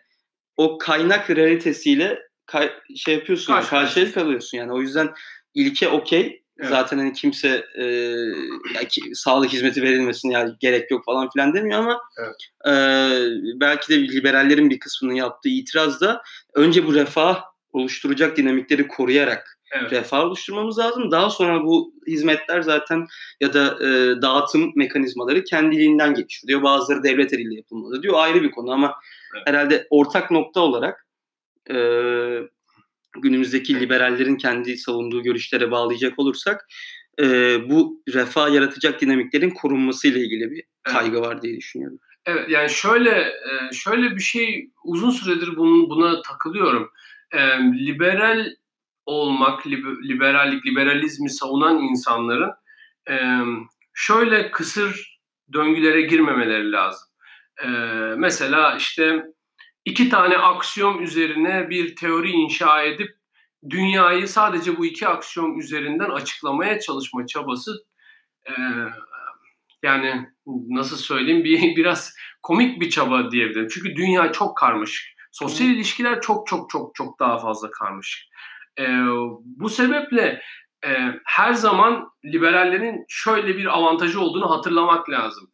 o kaynak realitesiyle kay- şey yapıyorsun, Karşı karşıya kalıyorsun yani. O yüzden ilke okey. Evet. Zaten hani kimse e, yani ki, sağlık hizmeti verilmesin ya yani gerek yok falan filan demiyor ama evet. e, belki de liberallerin bir kısmının yaptığı itiraz da önce bu refah oluşturacak dinamikleri koruyarak evet. refah oluşturmamız lazım. Daha sonra bu hizmetler zaten ya da e, dağıtım mekanizmaları kendiliğinden gelişiyor. Bazıları devlet eliyle yapılmalı diyor. Ayrı bir konu ama evet. herhalde ortak nokta olarak e, günümüzdeki liberallerin kendi savunduğu görüşlere bağlayacak olursak e, bu refah yaratacak dinamiklerin korunması ile ilgili bir kaygı var diye düşünüyorum. Evet yani şöyle e, şöyle bir şey uzun süredir bunun, buna takılıyorum. E, liberal olmak, liberallik, liberalizmi savunan insanların e, şöyle kısır döngülere girmemeleri lazım. Mesela işte iki tane aksiyom üzerine bir teori inşa edip dünyayı sadece bu iki aksiyom üzerinden açıklamaya çalışma çabası e, yani nasıl söyleyeyim bir [LAUGHS] biraz komik bir çaba diyebilirim. Çünkü dünya çok karmaşık. Sosyal ilişkiler çok çok çok çok daha fazla karmaşık. E, bu sebeple e, her zaman liberallerin şöyle bir avantajı olduğunu hatırlamak lazım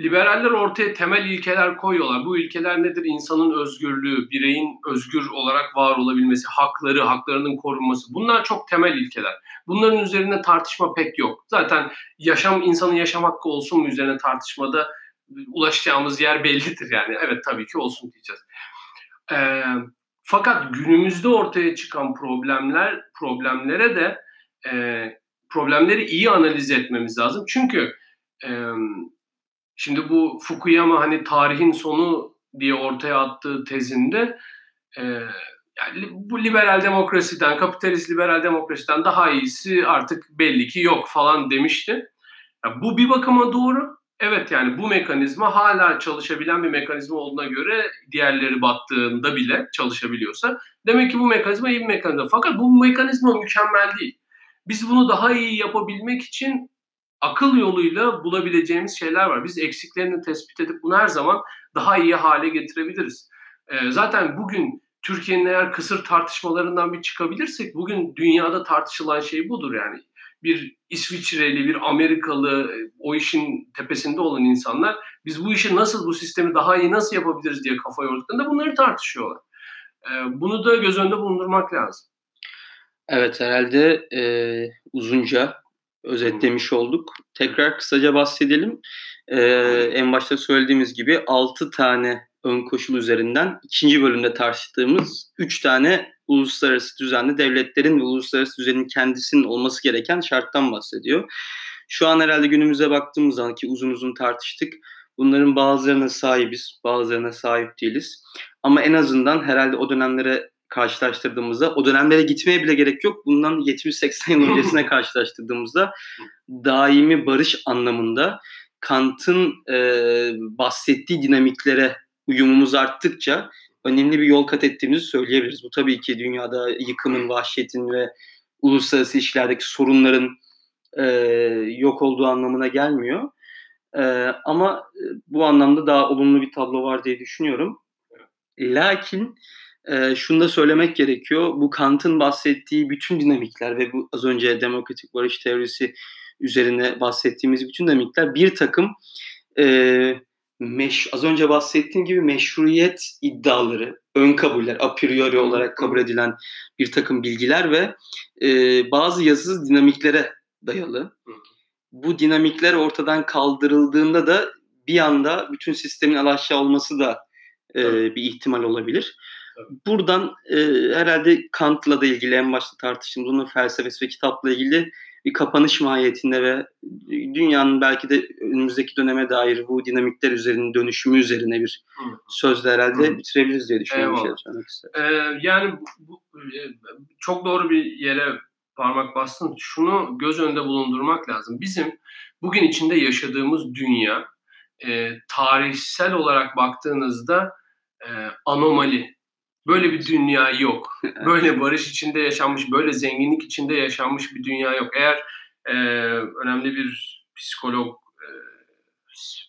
liberaller ortaya temel ilkeler koyuyorlar. Bu ilkeler nedir? İnsanın özgürlüğü, bireyin özgür olarak var olabilmesi, hakları, haklarının korunması. Bunlar çok temel ilkeler. Bunların üzerine tartışma pek yok. Zaten yaşam insanın yaşam hakkı olsun mu üzerine tartışmada ulaşacağımız yer bellidir yani. Evet tabii ki olsun diyeceğiz. Ee, fakat günümüzde ortaya çıkan problemler problemlere de e, problemleri iyi analiz etmemiz lazım. Çünkü e, Şimdi bu Fukuyama hani tarihin sonu diye ortaya attığı tezinde e, yani bu liberal demokrasiden, kapitalist liberal demokrasiden daha iyisi artık belli ki yok falan demişti. Ya bu bir bakıma doğru. Evet yani bu mekanizma hala çalışabilen bir mekanizma olduğuna göre diğerleri battığında bile çalışabiliyorsa demek ki bu mekanizma iyi bir mekanizma. Fakat bu mekanizma mükemmel değil. Biz bunu daha iyi yapabilmek için akıl yoluyla bulabileceğimiz şeyler var. Biz eksiklerini tespit edip bunu her zaman daha iyi hale getirebiliriz. Ee, zaten bugün Türkiye'nin eğer kısır tartışmalarından bir çıkabilirsek bugün dünyada tartışılan şey budur yani. Bir İsviçreli, bir Amerikalı, o işin tepesinde olan insanlar biz bu işi nasıl, bu sistemi daha iyi nasıl yapabiliriz diye kafa yorduklarında bunları tartışıyorlar. Ee, bunu da göz önünde bulundurmak lazım. Evet herhalde e, uzunca özetlemiş olduk. Tekrar kısaca bahsedelim. Ee, en başta söylediğimiz gibi 6 tane ön koşul üzerinden ikinci bölümde tartıştığımız 3 tane uluslararası düzenli devletlerin ve uluslararası düzenin kendisinin olması gereken şarttan bahsediyor. Şu an herhalde günümüze baktığımız zaman ki uzun uzun tartıştık. Bunların bazılarına sahibiz, bazılarına sahip değiliz. Ama en azından herhalde o dönemlere karşılaştırdığımızda o dönemlere gitmeye bile gerek yok. Bundan 70-80 yıl öncesine [LAUGHS] karşılaştırdığımızda daimi barış anlamında Kant'ın e, bahsettiği dinamiklere uyumumuz arttıkça önemli bir yol kat ettiğimizi söyleyebiliriz. Bu tabii ki dünyada yıkımın, vahşetin ve uluslararası ilişkilerdeki sorunların e, yok olduğu anlamına gelmiyor. E, ama bu anlamda daha olumlu bir tablo var diye düşünüyorum. Lakin e, şunu da söylemek gerekiyor. Bu Kant'ın bahsettiği bütün dinamikler ve bu az önce demokratik barış teorisi üzerine bahsettiğimiz bütün dinamikler bir takım e, meş, az önce bahsettiğim gibi meşruiyet iddiaları, ön kabuller, a priori olarak kabul edilen bir takım bilgiler ve e, bazı yazısız dinamiklere dayalı. Bu dinamikler ortadan kaldırıldığında da bir anda bütün sistemin alaşağı olması da e, bir ihtimal olabilir. Buradan e, herhalde Kant'la da ilgili en başta tartıştığımız onun felsefesi ve kitapla ilgili bir kapanış mahiyetinde ve dünyanın belki de önümüzdeki döneme dair bu dinamikler üzerine dönüşümü üzerine bir sözle herhalde Hı. bitirebiliriz diye düşünüyorum. Şey söylemek istedim. Ee, yani bu, e, çok doğru bir yere parmak bastın. Şunu göz önünde bulundurmak lazım. Bizim bugün içinde yaşadığımız dünya e, tarihsel olarak baktığınızda e, anomali. Böyle bir dünya yok. [LAUGHS] Böyle barış içinde yaşanmış, böyle zenginlik içinde yaşanmış bir dünya yok. Eğer e, önemli bir psikolog, e,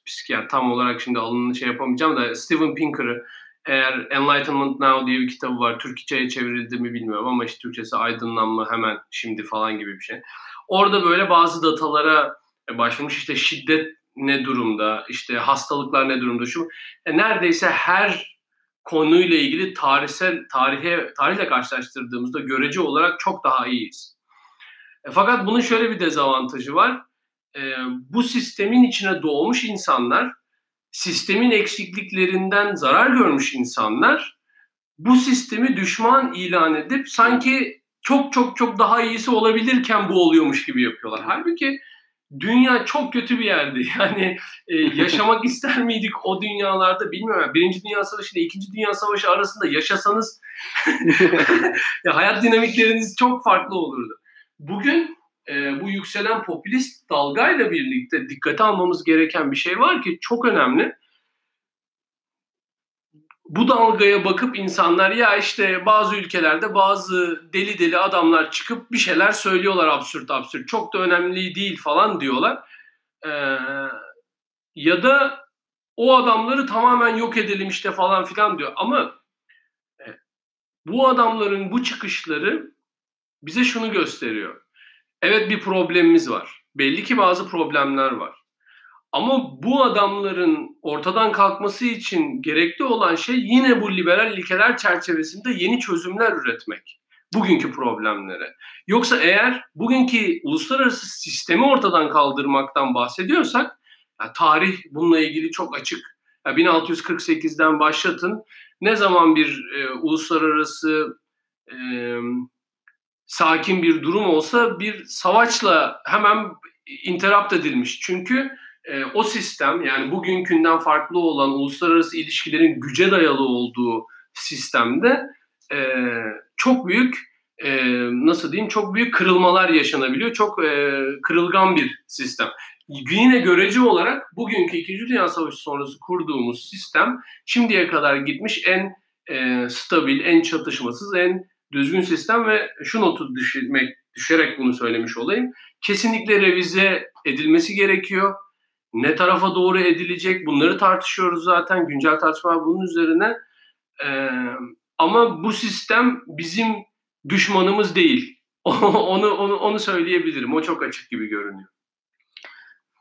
psikiyat tam olarak şimdi alınını şey yapamayacağım da Steven Pinker'ı eğer Enlightenment Now diye bir kitabı var. Türkçe'ye çevrildi mi bilmiyorum ama işte Türkçesi aydınlanma hemen şimdi falan gibi bir şey. Orada böyle bazı datalara başlamış işte şiddet ne durumda, işte hastalıklar ne durumda şu. E, neredeyse her konuyla ilgili tarihsel tarihe tarihle karşılaştırdığımızda görece olarak çok daha iyiyiz. E, fakat bunun şöyle bir dezavantajı var. E, bu sistemin içine doğmuş insanlar, sistemin eksikliklerinden zarar görmüş insanlar bu sistemi düşman ilan edip sanki çok çok çok daha iyisi olabilirken bu oluyormuş gibi yapıyorlar. Halbuki dünya çok kötü bir yerdi. [LAUGHS] Yani e, yaşamak ister miydik o dünyalarda bilmiyorum. Birinci Dünya Savaşı ile İkinci Dünya Savaşı arasında yaşasanız [LAUGHS] ya hayat dinamikleriniz çok farklı olurdu. Bugün e, bu yükselen popülist dalgayla birlikte dikkate almamız gereken bir şey var ki çok önemli bu dalgaya bakıp insanlar ya işte bazı ülkelerde bazı deli deli adamlar çıkıp bir şeyler söylüyorlar absürt absürt. Çok da önemli değil falan diyorlar. Ee, ya da o adamları tamamen yok edelim işte falan filan diyor. Ama e, bu adamların bu çıkışları bize şunu gösteriyor. Evet bir problemimiz var. Belli ki bazı problemler var. Ama bu adamların ortadan kalkması için gerekli olan şey yine bu liberal ilkeler çerçevesinde yeni çözümler üretmek. Bugünkü problemlere. Yoksa eğer bugünkü uluslararası sistemi ortadan kaldırmaktan bahsediyorsak ya tarih bununla ilgili çok açık. Ya 1648'den başlatın ne zaman bir e, uluslararası e, sakin bir durum olsa bir savaşla hemen interrupt edilmiş. Çünkü e, o sistem yani bugünkünden farklı olan uluslararası ilişkilerin güce dayalı olduğu sistemde e, çok büyük e, nasıl diyeyim çok büyük kırılmalar yaşanabiliyor. Çok e, kırılgan bir sistem. Yine görece olarak bugünkü İkinci Dünya Savaşı sonrası kurduğumuz sistem şimdiye kadar gitmiş en e, stabil, en çatışmasız, en düzgün sistem ve şu notu düşürmek, düşerek bunu söylemiş olayım. Kesinlikle revize edilmesi gerekiyor ne tarafa doğru edilecek bunları tartışıyoruz zaten güncel tartışmalar bunun üzerine ee, ama bu sistem bizim düşmanımız değil [LAUGHS] onu, onu onu söyleyebilirim o çok açık gibi görünüyor.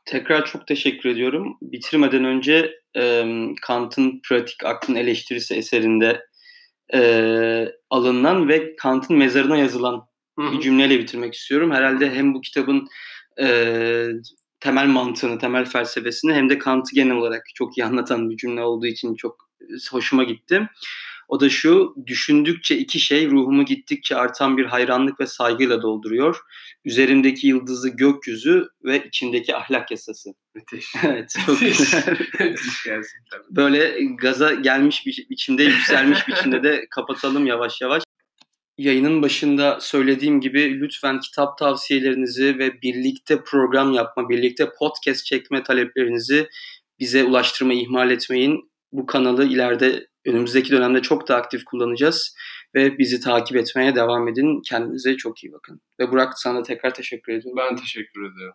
Tekrar çok teşekkür ediyorum. Bitirmeden önce e, Kant'ın Pratik Aklın Eleştirisi eserinde e, alınan ve Kant'ın mezarına yazılan Hı-hı. bir cümleyle bitirmek istiyorum. Herhalde hem bu kitabın e, temel mantığını, temel felsefesini hem de Kant'ı genel olarak çok iyi anlatan bir cümle olduğu için çok hoşuma gitti. O da şu, düşündükçe iki şey ruhumu gittikçe artan bir hayranlık ve saygıyla dolduruyor. Üzerimdeki yıldızı gökyüzü ve içimdeki ahlak yasası. Müthiş. [LAUGHS] evet, çok güzel. [LAUGHS] Böyle gaza gelmiş bir biçimde, yükselmiş biçimde de kapatalım yavaş yavaş. Yayının başında söylediğim gibi lütfen kitap tavsiyelerinizi ve birlikte program yapma, birlikte podcast çekme taleplerinizi bize ulaştırmayı ihmal etmeyin. Bu kanalı ileride önümüzdeki dönemde çok da aktif kullanacağız ve bizi takip etmeye devam edin. Kendinize çok iyi bakın. Ve Burak sana tekrar teşekkür ediyorum. Ben teşekkür ederim.